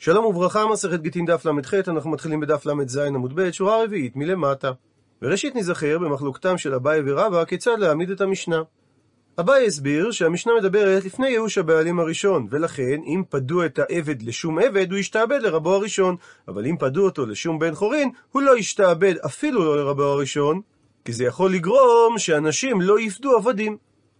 שלום וברכה, מסכת גיטין דף ל"ח, אנחנו מתחילים בדף ל"ז עמוד ב', שורה רביעית מלמטה. וראשית נזכר במחלוקתם של אביי ורבא כיצד להעמיד את המשנה. אביי הסביר שהמשנה מדברת לפני ייאוש הבעלים הראשון, ולכן אם פדו את העבד לשום עבד, הוא ישתעבד לרבו הראשון, אבל אם פדו אותו לשום בן חורין, הוא לא ישתעבד אפילו לא לרבו הראשון, כי זה יכול לגרום שאנשים לא יפדו עבדים.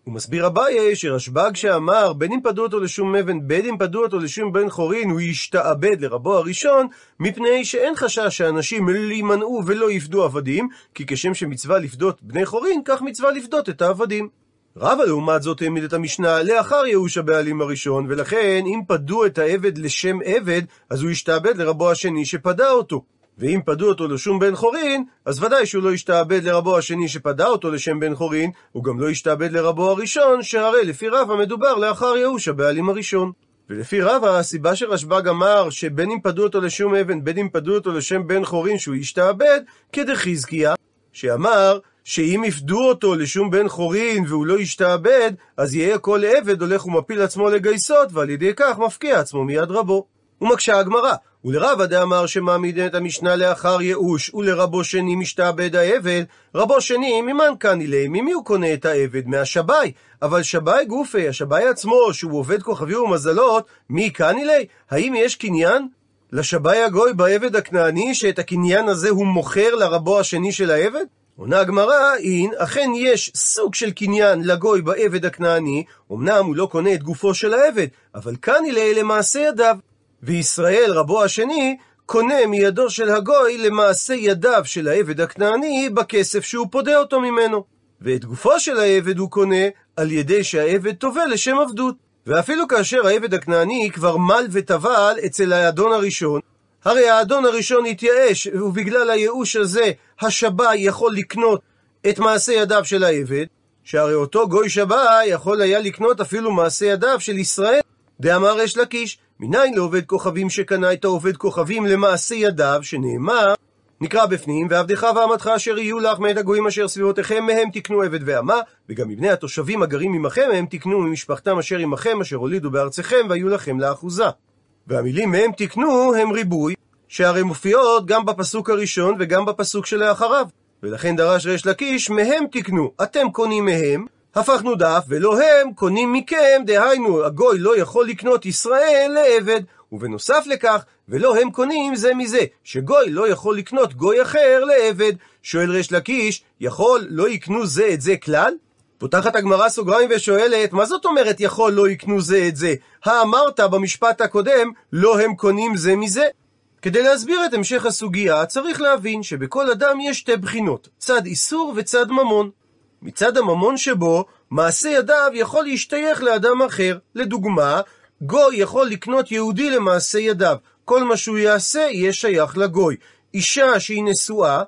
הוא מסביר אביי שרשב"ג שאמר בין אם פדו אותו לשום אבן בין אם פדו אותו לשום בן חורין הוא ישתעבד לרבו הראשון מפני שאין חשש שאנשים יימנעו ולא יפדו עבדים כי כשם שמצווה לפדות בני חורין כך מצווה לפדות את העבדים. רבא לעומת זאת העמיד את המשנה לאחר ייאוש הבעלים הראשון ולכן אם פדו את העבד לשם עבד אז הוא ישתעבד לרבו השני שפדה אותו ואם פדו אותו לשום בן חורין, אז ודאי שהוא לא ישתעבד לרבו השני שפדה אותו לשם בן חורין, הוא גם לא ישתעבד לרבו הראשון, שהרי לפי רבא מדובר לאחר ייאוש הבעלים הראשון. ולפי רבא, הסיבה שרשב"ג אמר שבין אם פדו אותו לשום אבן, בין אם פדו אותו לשם בן חורין שהוא ישתעבד, כדחזקיה, שאמר שאם יפדו אותו לשום בן חורין והוא לא ישתעבד, אז יהיה כל עבד הולך ומפיל עצמו לגייסות, ועל ידי כך מפקיע עצמו מיד רבו. ומקשה הגמרא, ולרבא דאמר שמעמיד את המשנה לאחר ייאוש, ולרבו שני משתעבד העבד, רבו שני ממן קנילי, ממי הוא קונה את העבד? מהשבאי. אבל שבאי גופי, השבאי עצמו, שהוא עובד כוכבי ומזלות, מי קנילי? האם יש קניין? לשבאי הגוי בעבד הכנעני, שאת הקניין הזה הוא מוכר לרבו השני של העבד? עונה הגמרא, אין, אכן יש סוג של קניין לגוי בעבד הכנעני, אמנם הוא לא קונה את גופו של העבד, אבל קנילי למעשה ידיו. וישראל רבו השני קונה מידו של הגוי למעשה ידיו של העבד הכנעני בכסף שהוא פודה אותו ממנו. ואת גופו של העבד הוא קונה על ידי שהעבד טובל לשם עבדות. ואפילו כאשר העבד הכנעני כבר מל וטבל אצל האדון הראשון, הרי האדון הראשון התייאש, ובגלל הייאוש הזה השבאי יכול לקנות את מעשה ידיו של העבד, שהרי אותו גוי שבאי יכול היה לקנות אפילו מעשה ידיו של ישראל, דאמר אש לקיש, מניין לעובד כוכבים שקנה את העובד כוכבים למעשה ידיו, שנאמר, נקרא בפנים, ועבדך ועמתך אשר יהיו לך מאת הגויים אשר סביבותיכם, מהם תקנו עבד ואמה, וגם מבני התושבים הגרים עמכם, מהם תקנו ממשפחתם אשר עמכם, אשר הולידו בארציכם, והיו לכם לאחוזה. והמילים מהם תקנו הם ריבוי, שהרי מופיעות גם בפסוק הראשון וגם בפסוק שלאחריו. ולכן דרש ריש לקיש, מהם תקנו, אתם קונים מהם, הפכנו דף, ולא הם קונים מכם, דהיינו, הגוי לא יכול לקנות ישראל לעבד. ובנוסף לכך, ולא הם קונים זה מזה, שגוי לא יכול לקנות גוי אחר לעבד. שואל ריש לקיש, יכול לא יקנו זה את זה כלל? פותחת הגמרא סוגריים ושואלת, מה זאת אומרת יכול לא יקנו זה את זה? האמרת במשפט הקודם, לא הם קונים זה מזה? כדי להסביר את המשך הסוגיה, צריך להבין שבכל אדם יש שתי בחינות, צד איסור וצד ממון. מצד הממון שבו, מעשה ידיו יכול להשתייך לאדם אחר. לדוגמה, גוי יכול לקנות יהודי למעשה ידיו. כל מה שהוא יעשה יהיה שייך לגוי. אישה שהיא נשואה,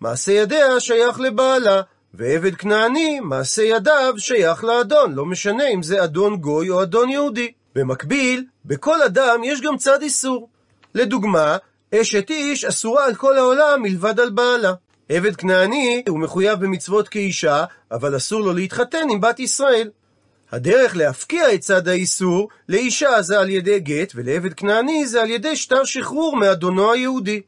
מעשה ידיה שייך לבעלה. ועבד כנעני, מעשה ידיו שייך לאדון, לא משנה אם זה אדון גוי או אדון יהודי. במקביל, בכל אדם יש גם צד איסור. לדוגמה, אשת איש אסורה על כל העולם מלבד על בעלה. עבד כנעני הוא מחויב במצוות כאישה, אבל אסור לו להתחתן עם בת ישראל. הדרך להפקיע את צד האיסור לאישה זה על ידי גט, ולעבד כנעני זה על ידי שטר שחרור מאדונו היהודי.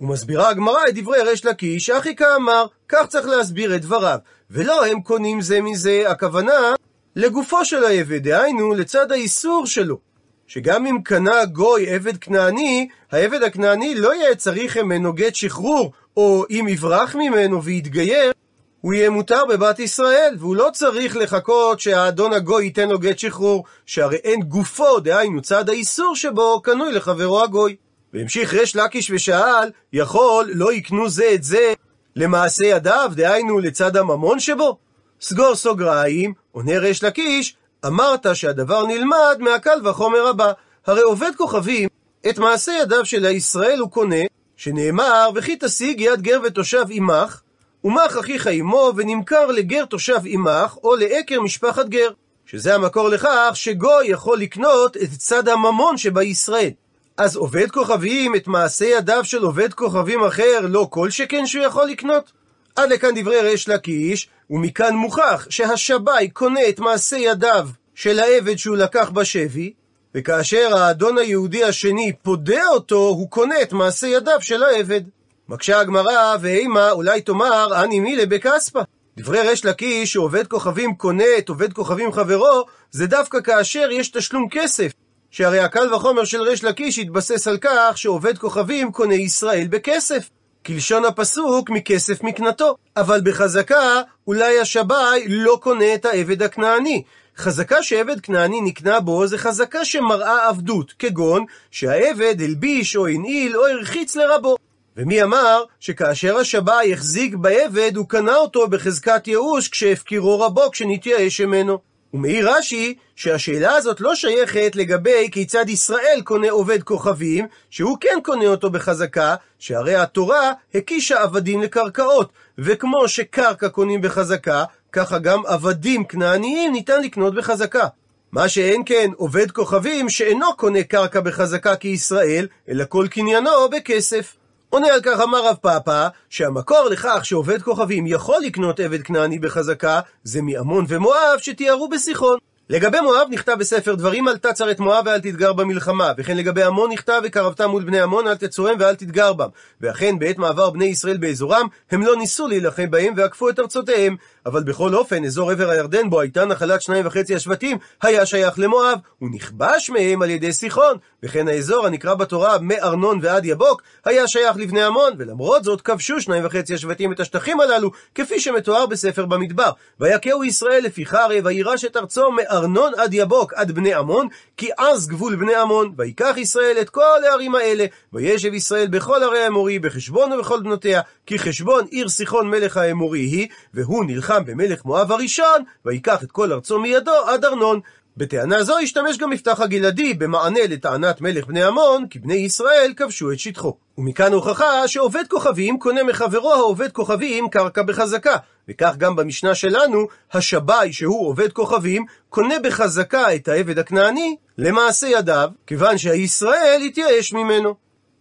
ומסבירה הגמרא את דברי ריש לקיש, אחי כאמר, כך צריך להסביר את דבריו. ולא הם קונים זה מזה, הכוונה לגופו של העבד, דהיינו לצד האיסור שלו. שגם אם קנה גוי עבד כנעני, העבד הכנעני לא יהיה צריך ממנו גט שחרור, או אם יברח ממנו ויתגייר, הוא יהיה מותר בבת ישראל, והוא לא צריך לחכות שהאדון הגוי ייתן לו גט שחרור, שהרי אין גופו, דהיינו צד האיסור שבו, קנוי לחברו הגוי. והמשיך ריש לקיש ושאל, יכול לא יקנו זה את זה למעשה ידיו, דהיינו לצד הממון שבו? סגור סוגריים, עונה ריש לקיש, אמרת שהדבר נלמד מהקל וחומר הבא. הרי עובד כוכבים, את מעשה ידיו של הישראל הוא קונה, שנאמר, וכי תשיג יד גר ותושב עמך, ומך אחיך עמו, ונמכר לגר תושב עמך, או לעקר משפחת גר. שזה המקור לכך שגוי יכול לקנות את צד הממון שבישראל. אז עובד כוכבים את מעשה ידיו של עובד כוכבים אחר, לא כל שכן שהוא יכול לקנות? עד לכאן דברי ריש לקיש, ומכאן מוכח שהשבאי קונה את מעשה ידיו של העבד שהוא לקח בשבי, וכאשר האדון היהודי השני פודה אותו, הוא קונה את מעשה ידיו של העבד. מקשה הגמרא, ואימה, אולי תאמר, אני מילה בכספא. דברי ריש לקיש שעובד כוכבים קונה את עובד כוכבים חברו, זה דווקא כאשר יש תשלום כסף. שהרי הקל וחומר של ריש לקיש התבסס על כך שעובד כוכבים קונה ישראל בכסף. כלשון הפסוק מכסף מקנתו. אבל בחזקה, אולי השבאי לא קונה את העבד הכנעני. חזקה שעבד כנעני נקנה בו זה חזקה שמראה עבדות, כגון שהעבד הלביש או הנעיל או הרחיץ לרבו. ומי אמר שכאשר השבאי החזיק בעבד, הוא קנה אותו בחזקת ייאוש כשהפקירו רבו כשנתייאש ממנו. ומעיר רש"י שהשאלה הזאת לא שייכת לגבי כיצד ישראל קונה עובד כוכבים, שהוא כן קונה אותו בחזקה, שהרי התורה הקישה עבדים לקרקעות, וכמו שקרקע קונים בחזקה, ככה גם עבדים כנעניים ניתן לקנות בחזקה. מה שאין כן עובד כוכבים שאינו קונה קרקע בחזקה כישראל, אלא כל קניינו בכסף. עונה על כך אמר רב פאפא, שהמקור לכך שעובד כוכבים יכול לקנות עבד כנעני בחזקה, זה מעמון ומואב שתיארו בשיחון. לגבי מואב נכתב בספר דברים אל תצר את מואב ואל תתגר במלחמה, וכן לגבי עמון נכתב וקרבת מול בני עמון אל תצורם ואל תתגר בם. ואכן בעת מעבר בני ישראל באזורם, הם לא ניסו להילחם בהם ועקפו את ארצותיהם. אבל בכל אופן, אזור עבר הירדן בו הייתה נחלת שניים וחצי השבטים, היה שייך למואב, הוא נכבש מהם על ידי סיחון, וכן האזור הנקרא בתורה מארנון ועד יבוק, היה שייך לבני עמון, ולמרות זאת כבשו שניים וחצי השבטים את השטחים הללו, כפי שמתואר בספר במדבר. ויכהו ישראל לפי חרב, וירש את ארצו מארנון עד יבוק עד בני עמון, כי אז גבול בני עמון, ויקח ישראל את כל הערים האלה, וישב ישראל בכל ערי האמורי, בחשבון ובכל בנותיה, כי חשבון עיר סיחון מלך האמורי היא, והוא נלחם נלחם במלך מואב הראשון, ויקח את כל ארצו מידו עד ארנון. בטענה זו השתמש גם מפתח הגלעדי במענה לטענת מלך בני עמון, כי בני ישראל כבשו את שטחו. ומכאן הוכחה שעובד כוכבים קונה מחברו העובד כוכבים קרקע בחזקה. וכך גם במשנה שלנו, השבאי שהוא עובד כוכבים, קונה בחזקה את העבד הכנעני למעשה ידיו, כיוון שהישראל התייאש ממנו.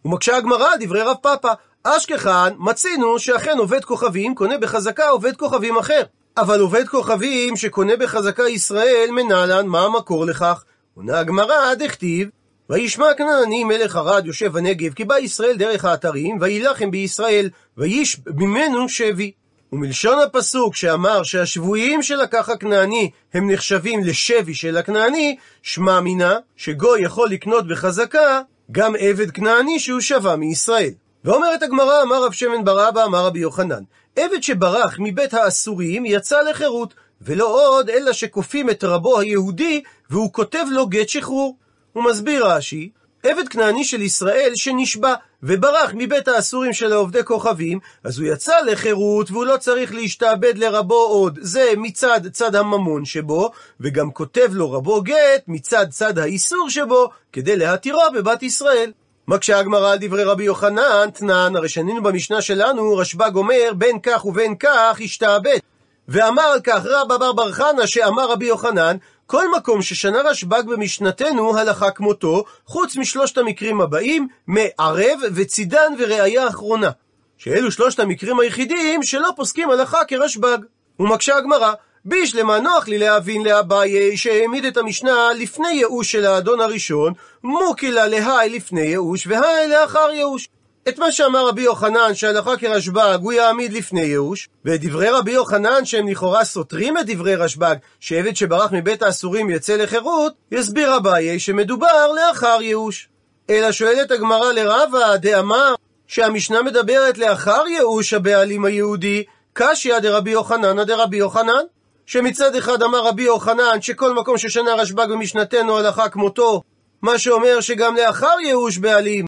ומקשה הגמרא דברי רב פאפא, אשכחן מצינו שאכן עובד כוכבים קונה בחזקה עובד כוכבים אחר. אבל עובד כוכבים שקונה בחזקה ישראל מנהלן, מה המקור לכך? עונה הגמרא, דכתיב וישמע כנעני מלך ערד יושב בנגב, כי בא ישראל דרך האתרים, ויילחם בישראל, ויש ממנו שבי. ומלשון הפסוק שאמר שהשבויים של לקח הכנעני הם נחשבים לשבי של הכנעני, שמע מינה שגוי יכול לקנות בחזקה גם עבד כנעני שהוא שבה מישראל. ואומרת הגמרא, אמר רב שמן בר אבא, אמר רבי יוחנן, עבד שברח מבית האסורים יצא לחירות, ולא עוד אלא שכופים את רבו היהודי, והוא כותב לו גט שחרור. הוא מסביר רש"י, עבד כנעני של ישראל שנשבע וברח מבית האסורים של העובדי כוכבים, אז הוא יצא לחירות והוא לא צריך להשתעבד לרבו עוד. זה מצד צד הממון שבו, וגם כותב לו רבו גט מצד צד האיסור שבו, כדי להתירו בבת ישראל. מקשה הגמרא על דברי רבי יוחנן, תנן, הרי שנינו במשנה שלנו, רשב"ג אומר, בין כך ובין כך השתעבד. ואמר על כך רבא בר בר חנא, שאמר רבי יוחנן, כל מקום ששנה רשב"ג במשנתנו הלכה כמותו, חוץ משלושת המקרים הבאים, מערב וצידן וראיה אחרונה. שאלו שלושת המקרים היחידים שלא פוסקים הלכה כרשב"ג. ומקשה הגמרא, בישלמה נוח לי להבין לאביי שהעמיד את המשנה לפני ייאוש של האדון הראשון, מוקילה להי לפני ייאוש והי לאחר ייאוש. את מה שאמר רבי יוחנן שהלכה כרשב"ג הוא יעמיד לפני ייאוש, ואת דברי רבי יוחנן שהם לכאורה סותרים את דברי רשב"ג, שעבד שברח מבית האסורים יצא לחירות, יסביר אביי שמדובר לאחר ייאוש. אלא שואלת הגמרא לרבה דאמר שהמשנה מדברת לאחר ייאוש הבעלים היהודי, קשיא דרבי יוחנן דרבי יוחנן. שמצד אחד אמר רבי יוחנן שכל מקום ששנה רשב"ג במשנתנו הלכה כמותו, מה שאומר שגם לאחר ייאוש בעלים,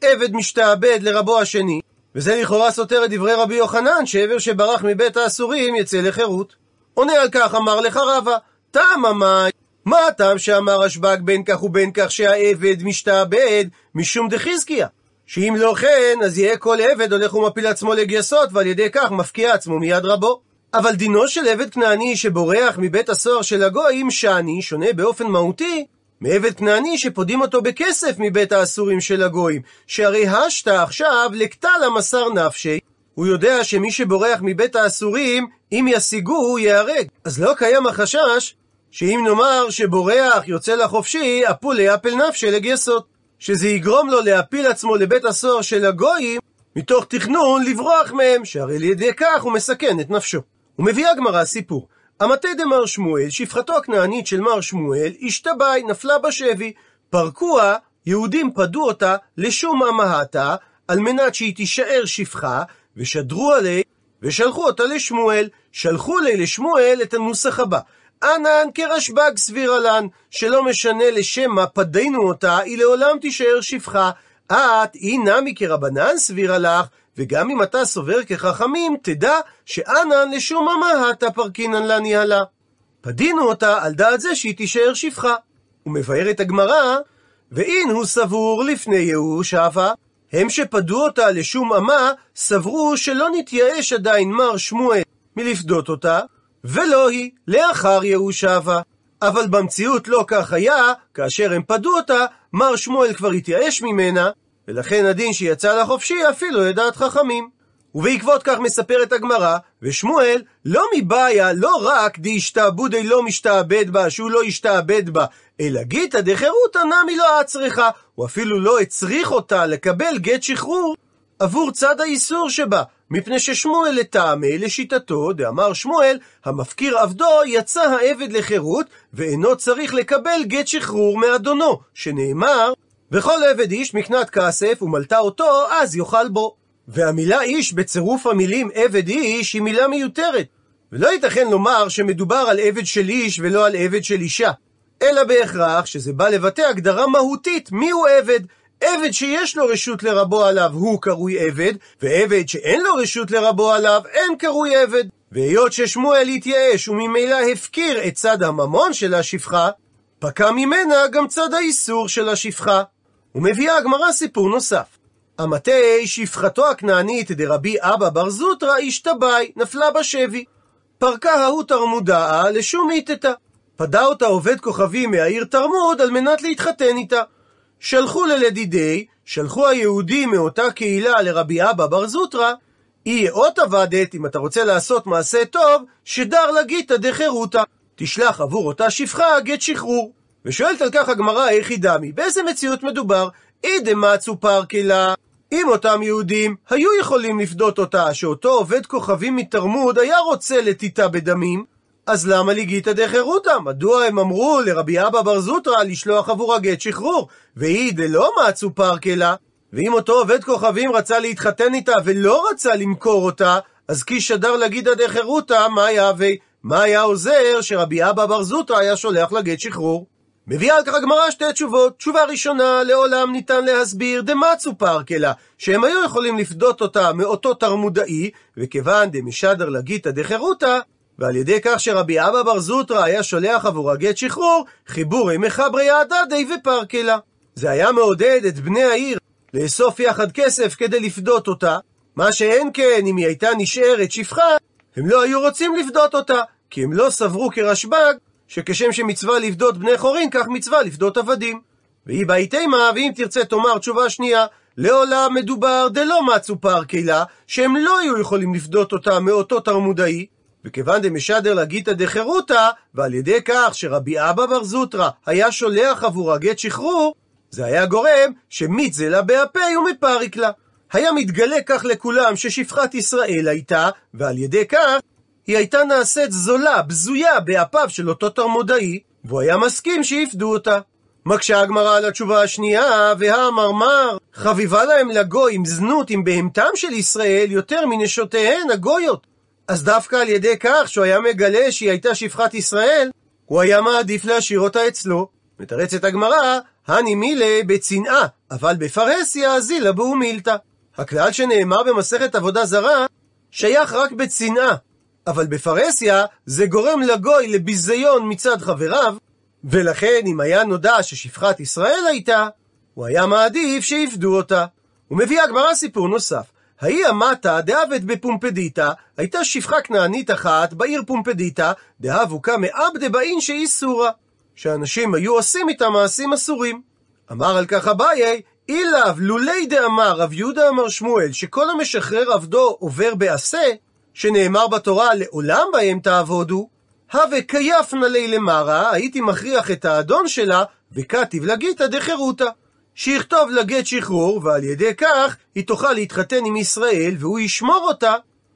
עבד משתעבד לרבו השני, וזה לכאורה סותר את דברי רבי יוחנן, שעבר שברח מבית האסורים יצא לחירות. עונה על כך אמר לך רבא, טעם המאי, מה הטעם שאמר רשב"ג בין כך ובין כך שהעבד משתעבד משום דחזקיה? שאם לא כן, אז יהיה כל עבד הולך ומפיל עצמו לגייסות, ועל ידי כך מפקיע עצמו מיד רבו. אבל דינו של עבד כנעני שבורח מבית הסוהר של הגויים שאני, שונה באופן מהותי, מעבד כנעני שפודים אותו בכסף מבית האסורים של הגויים, שהרי השתא עכשיו לקטל המסר נפשי, הוא יודע שמי שבורח מבית האסורים, אם ישיגוהו ייהרג. אז לא קיים החשש שאם נאמר שבורח יוצא לחופשי, אפולי אפל נפשי לגייסות. שזה יגרום לו להפיל עצמו לבית הסוהר של הגויים, מתוך תכנון לברוח מהם, שהרי על ידי כך הוא מסכן את נפשו. ומביאה הגמרא סיפור. המטה דמר שמואל, שפחתו הכנענית של מר שמואל, השתבאי, נפלה בשבי. פרקוה, יהודים פדו אותה לשום אמהתה, על מנת שהיא תישאר שפחה, ושדרו עליה, ושלחו אותה לשמואל. שלחו לי לשמואל את הנוסח הבא. אנן כרשב"ג סבירה לן, שלא משנה לשם מה פדינו אותה, היא לעולם תישאר שפחה. את, היא נמי כרבנן סבירה לך, וגם אם אתה סובר כחכמים, תדע שאנן לשום אמהתה פרקינן לה ניהלה. פדינו אותה על דעת זה שהיא תישאר שפחה. ומבארת הגמרא, ואין הוא סבור לפני ייאוש אבה, הם שפדו אותה לשום אמה, סברו שלא נתייאש עדיין מר שמואל מלפדות אותה, ולא היא, לאחר ייאוש אבה. אבל במציאות לא כך היה, כאשר הם פדו אותה, מר שמואל כבר התייאש ממנה, ולכן הדין שיצא לחופשי אפילו לדעת חכמים. ובעקבות כך מספרת הגמרא, ושמואל לא מבעיה, לא רק דהשתעבודי לא משתעבד בה, שהוא לא השתעבד בה, אלא גיתא דחירותא נמי לא אצריכה, הוא אפילו לא הצריך אותה לקבל גט שחרור עבור צד האיסור שבה, מפני ששמואל לטעמי, לשיטתו, דאמר שמואל, המפקיר עבדו, יצא העבד לחירות, ואינו צריך לקבל גט שחרור מאדונו, שנאמר, וכל עבד איש מקנת כסף ומלטה אותו, אז יאכל בו. והמילה איש בצירוף המילים עבד איש היא מילה מיותרת. ולא ייתכן לומר שמדובר על עבד של איש ולא על עבד של אישה. אלא בהכרח שזה בא לבטא הגדרה מהותית מיהו עבד. עבד שיש לו רשות לרבו עליו הוא קרוי עבד, ועבד שאין לו רשות לרבו עליו אין קרוי עבד. והיות ששמואל התייאש וממילא הפקיר את צד הממון של השפחה, פקע ממנה גם צד האיסור של השפחה. ומביאה הגמרא סיפור נוסף. המטה שפחתו הכנענית דרבי אבא בר זוטרא השתבאי, נפלה בשבי. פרקה ההוא תרמודאה לשום איתתה. פדה אותה עובד כוכבי מהעיר תרמוד על מנת להתחתן איתה. שלחו ללדידי, שלחו היהודים מאותה קהילה לרבי אבא בר זוטרא, אי אות עבדת, אם אתה רוצה לעשות מעשה טוב, שדר לגיתא דחירותא. תשלח עבור אותה שפחה גט שחרור. ושואלת על כך הגמרא איך היא דמי, באיזה מציאות מדובר? אי דמצו פרקלה. אם אותם יהודים היו יכולים לפדות אותה, שאותו עובד כוכבים מתרמוד היה רוצה לטיטה בדמים, אז למה ליגיתא דחירותא? מדוע הם אמרו לרבי אבא בר זוטרא לשלוח עבור הגט שחרור? והיא דלא מצו פרקלה, ואם אותו עובד כוכבים רצה להתחתן איתה ולא רצה למכור אותה, אז כי שדר לגידא דחירותא, מה יהווה? מה היה עוזר שרבי אבא בר זוטרא היה שולח לגט שחרור? מביאה על כך הגמרא שתי תשובות. תשובה ראשונה, לעולם ניתן להסביר דמצו פרקלה, שהם היו יכולים לפדות אותה מאותו תרמודאי, וכיוון דמשדר לגיתא דחירותא, ועל ידי כך שרבי אבא בר זוטרא היה שולח עבור הגט שחרור, חיבורי מחברי הדדי ופרקלה. זה היה מעודד את בני העיר לאסוף יחד כסף כדי לפדות אותה, מה שאין כן אם היא הייתה נשארת שפחה, הם לא היו רוצים לפדות אותה, כי הם לא סברו כרשב"ג שכשם שמצווה לפדות בני חורין, כך מצווה לפדות עבדים. והיא באי תימה, ואם תרצה תאמר תשובה שנייה, לעולם מדובר דלא מצו פרקלה, שהם לא היו יכולים לפדות אותה מאותו תרמודאי, וכיוון דמשדר לגיתא דחירותא, ועל ידי כך שרבי אבא בר זוטרא היה שולח עבור הגט שחרור, זה היה גורם שמיתזה לה באפי ומפריק לה. היה מתגלה כך לכולם ששפחת ישראל הייתה, ועל ידי כך היא הייתה נעשית זולה, בזויה, באפיו של אותו תרמודאי, והוא היה מסכים שיפדו אותה. מקשה הגמרא על התשובה השנייה, והמרמר, חביבה להם לגויים זנות עם בהמתם של ישראל יותר מנשותיהן הגויות. אז דווקא על ידי כך שהוא היה מגלה שהיא הייתה שפחת ישראל, הוא היה מעדיף להשאיר אותה אצלו. מתרצת הגמרא, הני מילה בצנעה, אבל בפרהסיה זילה בהו מילתא. הכלל שנאמר במסכת עבודה זרה, שייך רק בצנעה, אבל בפרהסיה זה גורם לגוי לביזיון מצד חבריו, ולכן אם היה נודע ששפחת ישראל הייתה, הוא היה מעדיף שיפדו אותה. ומביאה הגמרא סיפור נוסף. ההיא המטה דאבת בפומפדיתא, הייתה שפחה כנענית אחת בעיר פומפדיתא, דאבוקה מעבדה באין שאיסורא, שאנשים היו עושים איתה מעשים אסורים. אמר על כך אביי, אילאו לולי דאמר רב יהודה אמר שמואל, שכל המשחרר עבדו עובר בעשה, שנאמר בתורה לעולם בהם תעבודו, הווה כיפנה לי למרה, הייתי מכריח את האדון שלה, וכתיב לגיתא דחירותא. שיכתוב לגט שחרור, ועל ידי כך היא תוכל להתחתן עם ישראל, והוא ישמור אותה,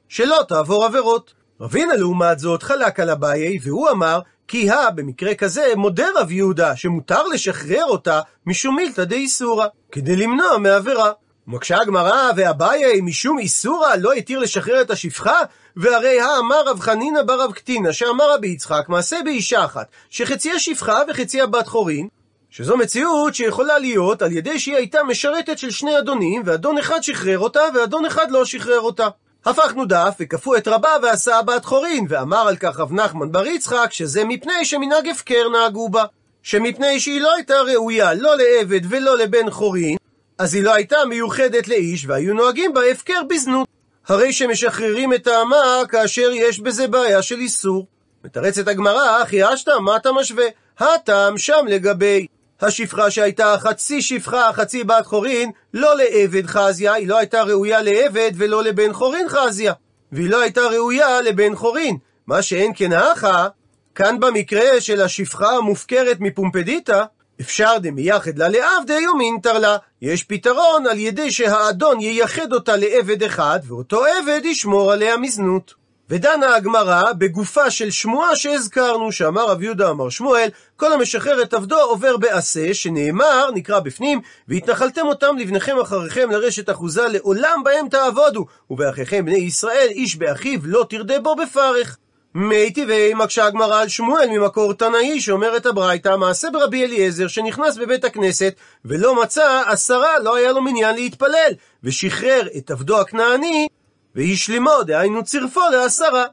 שלא תעבור עבירות. רבינה לעומת זאת חלק על אביי, והוא אמר, כי הא במקרה כזה מודה רב יהודה שמותר לשחרר אותה משום מילתא דאיסורא, כדי למנוע מעבירה. מקשה הגמרא ואביי משום איסורא לא התיר לשחרר את השפחה? והרי האמר רב חנינא בר רב קטינא שאמר רבי יצחק מעשה באישה אחת שחציה שפחה וחציה בת חורין שזו מציאות שיכולה להיות על ידי שהיא הייתה משרתת של שני אדונים ואדון אחד שחרר אותה ואדון אחד לא שחרר אותה הפכנו דף וכפו את רבה ועשה בת חורין, ואמר על כך רב נחמן בר יצחק שזה מפני שמנהג הפקר נהגו בה. שמפני שהיא לא הייתה ראויה לא לעבד ולא לבן חורין, אז היא לא הייתה מיוחדת לאיש והיו נוהגים בה הפקר בזנות. הרי שמשחררים את האמה כאשר יש בזה בעיה של איסור. מתרצת הגמרא, אחי אשתא, מה אתה משווה? הטעם שם לגבי השפחה שהייתה חצי שפחה, חצי בת חורין, לא לעבד חזיה, היא לא הייתה ראויה לעבד ולא לבן חורין חזיה. והיא לא הייתה ראויה לבן חורין. מה שאין כן האחה, כאן במקרה של השפחה המופקרת מפומפדיטה, אפשר דמייחד לה לעבדי יומינתר לה. יש פתרון על ידי שהאדון ייחד אותה לעבד אחד, ואותו עבד ישמור עליה מזנות. ודנה הגמרא בגופה של שמועה שהזכרנו, שאמר רב יהודה אמר שמואל, כל המשחרר את עבדו עובר בעשה, שנאמר, נקרא בפנים, והתנחלתם אותם לבניכם אחריכם לרשת אחוזה לעולם בהם תעבודו, ובאחיכם בני ישראל איש באחיו לא תרדה בו בפרך. מי טבעי מקשה הגמרא על שמואל ממקור תנאי שאומרת הברייתא מעשה ברבי אליעזר שנכנס בבית הכנסת ולא מצא עשרה לא היה לו מניין להתפלל ושחרר את עבדו הכנעני והשלימו, דהיינו צירפו לעשרה.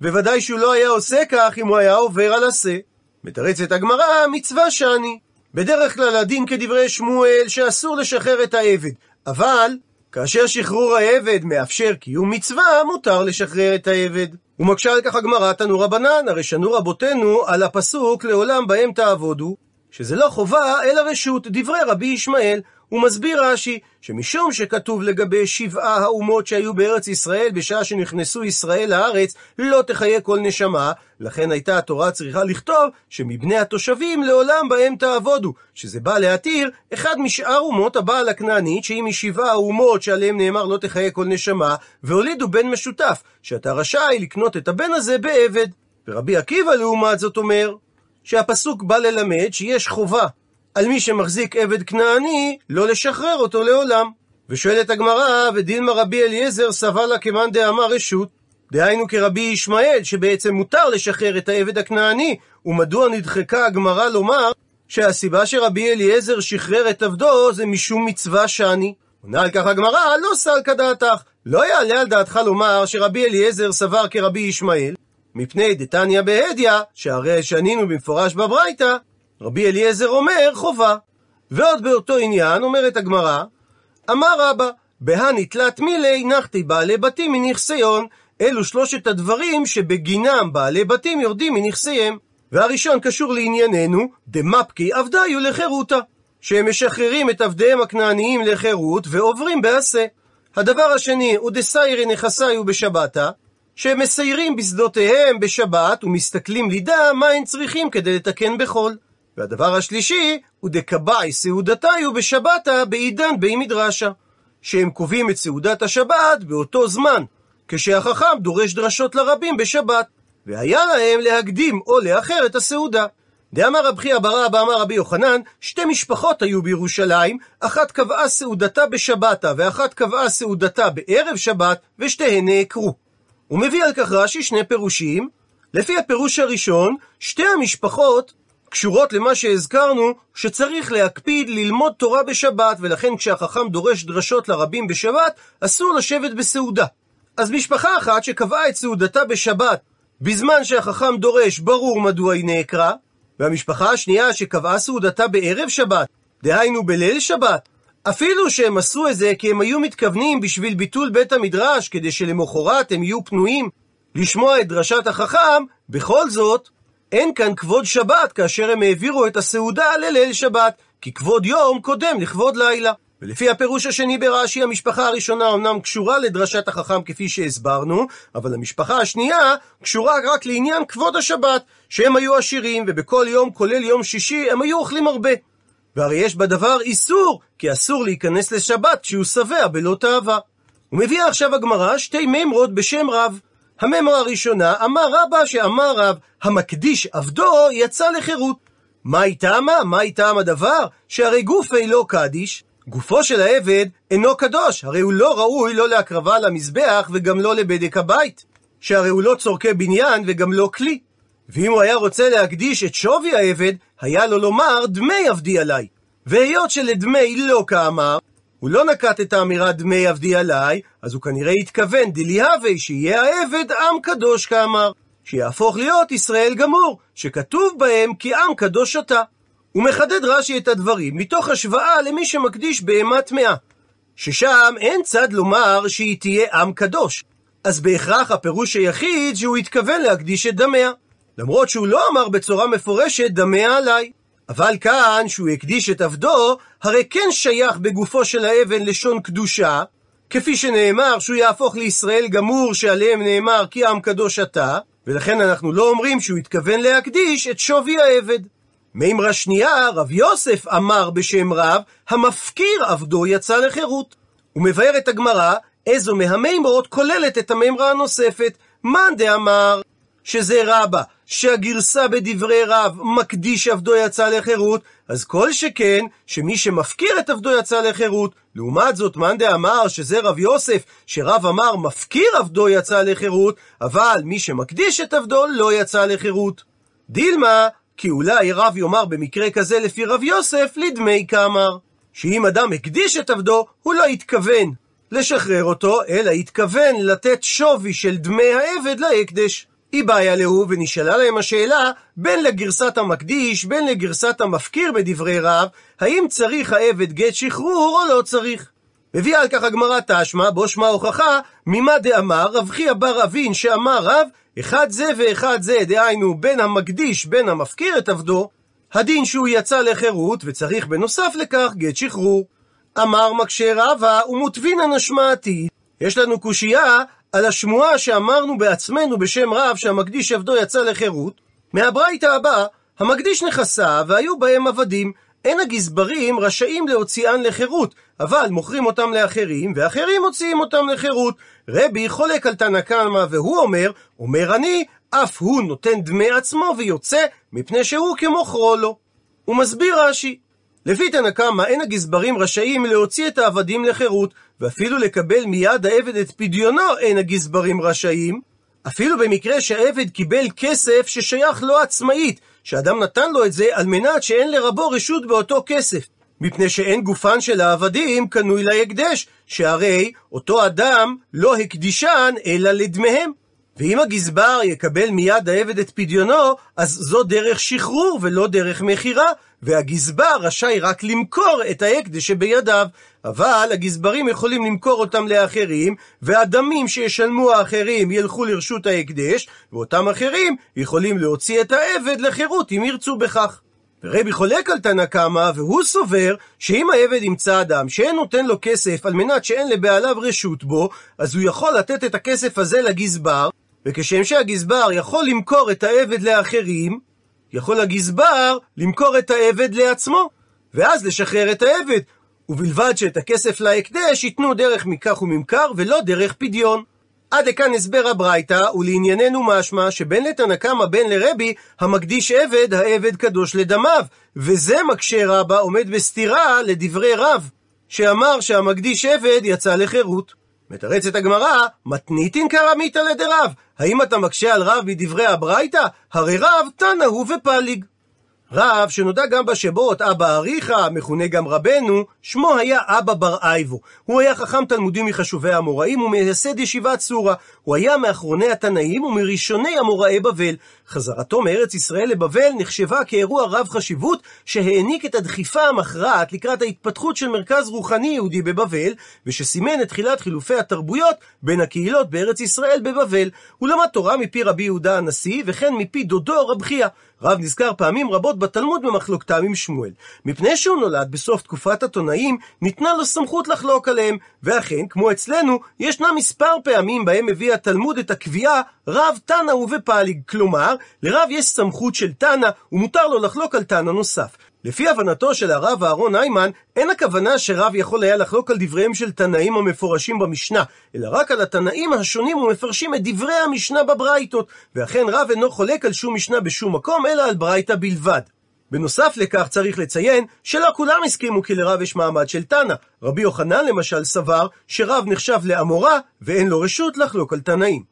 בוודאי שהוא לא היה עושה כך אם הוא היה עובר על עשה. מתרצת הגמרא, מצווה שאני. בדרך כלל הדין כדברי שמואל שאסור לשחרר את העבד, אבל כאשר שחרור העבד מאפשר קיום מצווה, מותר לשחרר את העבד. ומקשה על כך הגמרא תנו רבנן, הרי שנו רבותינו על הפסוק לעולם בהם תעבודו, שזה לא חובה אלא רשות, דברי רבי ישמעאל, הוא מסביר רש"י, שמשום שכתוב לגבי שבעה האומות שהיו בארץ ישראל בשעה שנכנסו ישראל לארץ, לא תחיה כל נשמה, לכן הייתה התורה צריכה לכתוב שמבני התושבים לעולם בהם תעבודו, שזה בא להתיר אחד משאר אומות הבעל הכנענית, שהיא משבעה האומות שעליהם נאמר לא תחיה כל נשמה, והולידו בן משותף, שאתה רשאי לקנות את הבן הזה בעבד. ורבי עקיבא לעומת זאת אומר, שהפסוק בא ללמד שיש חובה על מי שמחזיק עבד כנעני, לא לשחרר אותו לעולם. ושואלת הגמרא, ודילמה רבי אליעזר סבל לה כמאן דאמר רשות, דהיינו כרבי ישמעאל, שבעצם מותר לשחרר את העבד הכנעני, ומדוע נדחקה הגמרא לומר שהסיבה שרבי אליעזר שחרר את עבדו זה משום מצווה שאני. עונה על כך הגמרא, לא סלקא דעתך. לא יעלה על דעתך לומר שרבי אליעזר סבר כרבי ישמעאל, מפני דתניא בהדיא, שהרי שנינו במפורש בברייתא, רבי אליעזר אומר חובה. ועוד באותו עניין אומרת הגמרא, אמר רבא, בהני תלת מילי נחתי בעלי בתים מנכסיון. אלו שלושת הדברים שבגינם בעלי בתים יורדים מנכסיהם. והראשון קשור לענייננו, דמפקי עבדיו לחירותה. שהם משחררים את עבדיהם הכנעניים לחירות ועוברים בעשה. הדבר השני הוא דסיירי נכסיו בשבתה, שהם מסיירים בשדותיהם בשבת ומסתכלים לידה מה הם צריכים כדי לתקן בחול. והדבר השלישי הוא דקבעי סעודתיו בשבתה בעידן בי מדרשה, שהם קובעים את סעודת השבת באותו זמן, כשהחכם דורש דרשות לרבים בשבת, והיה להם להקדים או לאחר את הסעודה. דאמר רב חייא בר אבא אמר רבי יוחנן, שתי משפחות היו בירושלים, אחת קבעה סעודתה בשבתה ואחת קבעה סעודתה בערב שבת, ושתיהן נעקרו. הוא מביא על כך רש"י שני פירושים. לפי הפירוש הראשון, שתי המשפחות קשורות למה שהזכרנו, שצריך להקפיד ללמוד תורה בשבת, ולכן כשהחכם דורש דרשות לרבים בשבת, אסור לשבת בסעודה. אז משפחה אחת שקבעה את סעודתה בשבת, בזמן שהחכם דורש, ברור מדוע היא נעקרה, והמשפחה השנייה שקבעה סעודתה בערב שבת, דהיינו בליל שבת, אפילו שהם עשו את זה כי הם היו מתכוונים בשביל ביטול בית המדרש, כדי שלמחרת הם יהיו פנויים לשמוע את דרשת החכם, בכל זאת, אין כאן כבוד שבת כאשר הם העבירו את הסעודה לליל שבת, כי כבוד יום קודם לכבוד לילה. ולפי הפירוש השני ברש"י, המשפחה הראשונה אמנם קשורה לדרשת החכם כפי שהסברנו, אבל המשפחה השנייה קשורה רק לעניין כבוד השבת, שהם היו עשירים, ובכל יום, כולל יום שישי, הם היו אוכלים הרבה. והרי יש בדבר איסור, כי אסור להיכנס לשבת כשהוא שבע בלא תאווה. ומביאה עכשיו הגמרא שתי מימרות בשם רב. הממרה הראשונה, אמר רבא שאמר רב, המקדיש עבדו יצא לחירות. מהי טעמה? מהי טעם הדבר? שהרי גופי לא קדיש, גופו של העבד אינו קדוש, הרי הוא לא ראוי לא להקרבה למזבח וגם לא לבדק הבית, שהרי הוא לא צורכי בניין וגם לא כלי. ואם הוא היה רוצה להקדיש את שווי העבד, היה לו לומר דמי עבדי עליי. והיות שלדמי לא כאמר, הוא לא נקט את האמירה דמי עבדי עליי, אז הוא כנראה התכוון דליהווה שיהיה העבד עם קדוש כאמר. שיהפוך להיות ישראל גמור, שכתוב בהם כי עם קדוש אתה. הוא מחדד רש"י את הדברים מתוך השוואה למי שמקדיש בהמה טמאה, ששם אין צד לומר שהיא תהיה עם קדוש, אז בהכרח הפירוש היחיד שהוא התכוון להקדיש את דמיה, למרות שהוא לא אמר בצורה מפורשת דמיה עליי. אבל כאן, שהוא הקדיש את עבדו, הרי כן שייך בגופו של האבן לשון קדושה, כפי שנאמר שהוא יהפוך לישראל גמור שעליהם נאמר כי עם קדוש אתה, ולכן אנחנו לא אומרים שהוא התכוון להקדיש את שווי העבד. מימרה שנייה, רב יוסף אמר בשם רב, המפקיר עבדו יצא לחירות. הוא מבאר את הגמרא, איזו מהמימרות כוללת את המימרה הנוספת. מאן דאמר שזה רבה, שהגרסה בדברי רב מקדיש עבדו יצא לחירות, אז כל שכן שמי שמפקיר את עבדו יצא לחירות. לעומת זאת, מאן דאמר שזה רב יוסף, שרב אמר מפקיר עבדו יצא לחירות, אבל מי שמקדיש את עבדו לא יצא לחירות. דילמה, כי אולי רב יאמר במקרה כזה לפי רב יוסף, לדמי כאמר. שאם אדם הקדיש את עבדו, הוא לא התכוון לשחרר אותו, אלא התכוון לתת שווי של דמי העבד להקדש. היא בעיה להו, ונשאלה להם השאלה, בין לגרסת המקדיש, בין לגרסת המפקיר בדברי רב, האם צריך העבד גט שחרור או לא צריך? מביאה על כך הגמרא תשמע, בו שמע הוכחה, ממה דאמר רב חייא בר אבין שאמר רב, אחד זה ואחד זה, דהיינו בין המקדיש, בין המפקיר את עבדו, הדין שהוא יצא לחירות, וצריך בנוסף לכך גט שחרור. אמר מקשה רבא ומוטבינן השמעתית. יש לנו קושייה על השמועה שאמרנו בעצמנו בשם רב שהמקדיש עבדו יצא לחירות. מהברייתא הבא, המקדיש נכסיו והיו בהם עבדים. אין הגזברים רשאים להוציאן לחירות, אבל מוכרים אותם לאחרים, ואחרים מוציאים אותם לחירות. רבי חולק על תנא קמא והוא אומר, אומר אני, אף הוא נותן דמי עצמו ויוצא, מפני שהוא כמוכרו לו. הוא מסביר רש"י, לפי תנא קמא אין הגזברים רשאים להוציא את העבדים לחירות, ואפילו לקבל מיד העבד את פדיונו אין הגזברים רשאים, אפילו במקרה שהעבד קיבל כסף ששייך לו עצמאית, שאדם נתן לו את זה על מנת שאין לרבו רשות באותו כסף. מפני שאין גופן של העבדים קנוי להקדש, שהרי אותו אדם לא הקדישן אלא לדמיהם. ואם הגזבר יקבל מיד העבד את פדיונו, אז זו דרך שחרור ולא דרך מכירה, והגזבר רשאי רק למכור את ההקדש שבידיו. אבל הגזברים יכולים למכור אותם לאחרים, והדמים שישלמו האחרים ילכו לרשות ההקדש, ואותם אחרים יכולים להוציא את העבד לחירות אם ירצו בכך. ורבי חולק על תנא קמא, והוא סובר שאם העבד ימצא אדם שאין נותן לו כסף על מנת שאין לבעליו רשות בו, אז הוא יכול לתת את הכסף הזה לגזבר, וכשם שהגזבר יכול למכור את העבד לאחרים, יכול הגזבר למכור את העבד לעצמו, ואז לשחרר את העבד, ובלבד שאת הכסף להקדש ייתנו דרך מכך וממכר ולא דרך פדיון. עד לכאן הסבר הברייתא, ולענייננו משמע שבין לתנא קמא בין לרבי, המקדיש עבד, העבד קדוש לדמיו, וזה מקשה רבה עומד בסתירה לדברי רב, שאמר שהמקדיש עבד יצא לחירות. מתרצת הגמרא, מתניתין קרמיתא לדרב. האם אתה מקשה על רב מדברי הברייתא? הרי רב תנא הוא ופליג. רב שנודע גם בשבות אבא אריכא, מכונה גם רבנו, שמו היה אבא בר אייבו. הוא היה חכם תלמודי מחשובי האמוראים ומייסד ישיבת צורה. הוא היה מאחרוני התנאים ומראשוני אמוראי בבל. חזרתו מארץ ישראל לבבל נחשבה כאירוע רב חשיבות שהעניק את הדחיפה המכרעת לקראת ההתפתחות של מרכז רוחני יהודי בבבל, ושסימן את תחילת חילופי התרבויות בין הקהילות בארץ ישראל בבבל. הוא למד תורה מפי רבי יהודה הנשיא וכן מפי דודו רב חייא. רב נזכר פעמים רבות בתלמוד במחלוקתם עם שמואל. מפני שהוא נולד בסוף תקופת התונאים, ניתנה לו סמכות לחלוק עליהם, ואכן, כמו אצלנו, ישנה מספר פעמים בהם מביא התלמוד את הקביעה רב תנא ובפליג, כלומר, לרב יש סמכות של תנא, ומותר לו לחלוק על תנא נוסף. לפי הבנתו של הרב אהרון היימן, אין הכוונה שרב יכול היה לחלוק על דבריהם של תנאים המפורשים במשנה, אלא רק על התנאים השונים ומפרשים את דברי המשנה בברייתות, ואכן רב אינו חולק על שום משנה בשום מקום, אלא על ברייתא בלבד. בנוסף לכך צריך לציין שלא כולם הסכימו כי לרב יש מעמד של תנא. רבי יוחנן למשל סבר שרב נחשב לאמורה ואין לו רשות לחלוק על תנאים.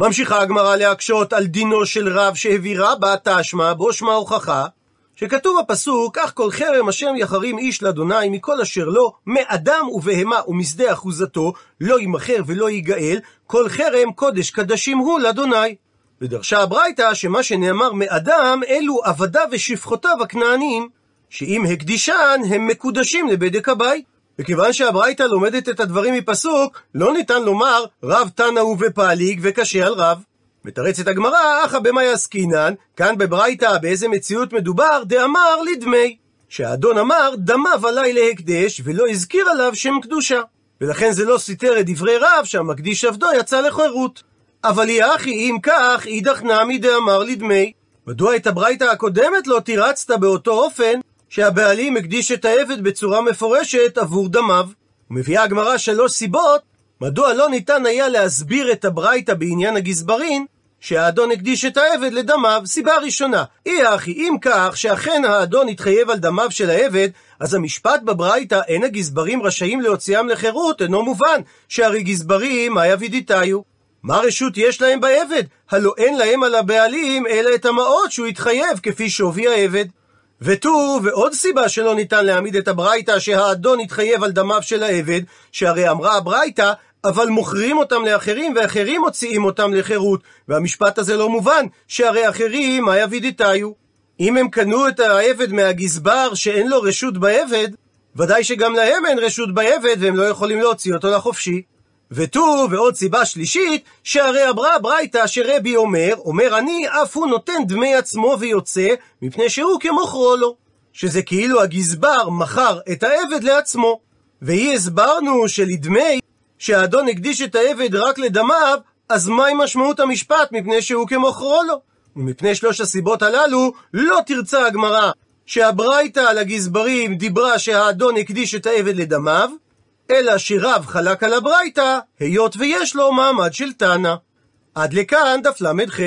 ממשיכה הגמרא להקשות על דינו של רב שהעבירה בה תשמע בו שמע הוכחה שכתוב בפסוק, כך כל חרם השם יחרים איש לאדוני מכל אשר לו, מאדם ובהמה ומשדה אחוזתו, לא יימכר ולא ייגאל, כל חרם קודש קדשים הוא לאדוני. ודרשה הברייתא שמה שנאמר מאדם, אלו עבדיו ושפחותיו הכנעניים, שאם הקדישן, הם מקודשים לבדק הבית. וכיוון שהברייתא לומדת את הדברים מפסוק, לא ניתן לומר רב תנא ובפליג וקשה על רב. מתרצת הגמרא, אחא במאי עסקינן, כאן בברייתא באיזה מציאות מדובר, דאמר לדמי. שהאדון אמר, דמיו עלי להקדש, ולא הזכיר עליו שם קדושה. ולכן זה לא סותר את דברי רב, שהמקדיש עבדו יצא לחירות. אבל היא אחי, אם כך, אידך נמי דאמר לדמי. מדוע את הברייתא הקודמת לא תירצת באותו אופן, שהבעלים הקדיש את העבד בצורה מפורשת עבור דמיו? ומביאה הגמרא שלוש סיבות, מדוע לא ניתן היה להסביר את הברייתא בעניין הגזברין, שהאדון הקדיש את העבד לדמיו. סיבה ראשונה, אי אחי, אם כך שאכן האדון התחייב על דמיו של העבד, אז המשפט בברייתא אין הגזברים רשאים להוציאם לחירות אינו מובן, שהרי גזברים, מה יבידיתיו? מה רשות יש להם בעבד? הלא אין להם על הבעלים אלא את המעות שהוא התחייב כפי שווי העבד. ותו, ועוד סיבה שלא ניתן להעמיד את הברייתא שהאדון התחייב על דמיו של העבד, שהרי אמרה הברייתא, אבל מוכרים אותם לאחרים, ואחרים מוציאים אותם לחירות. והמשפט הזה לא מובן, שהרי אחרים, מה יבידיתיו? אם הם קנו את העבד מהגזבר שאין לו רשות בעבד, ודאי שגם להם אין רשות בעבד, והם לא יכולים להוציא אותו לחופשי. ותו, ועוד סיבה שלישית, שהרי אמרה ברייתא שרבי אומר, אומר אני, אף הוא נותן דמי עצמו ויוצא, מפני שהוא כמוכרו לו. שזה כאילו הגזבר מכר את העבד לעצמו. ואי הסברנו שלדמי שהאדון הקדיש את העבד רק לדמיו, אז מהי משמעות המשפט מפני שהוא כמוכרו לו? ומפני שלוש הסיבות הללו, לא תרצה הגמרא שהברייתא על הגזברים דיברה שהאדון הקדיש את העבד לדמיו, אלא שרב חלק על הברייתא, היות ויש לו מעמד של תנא. עד לכאן דף ל"ח.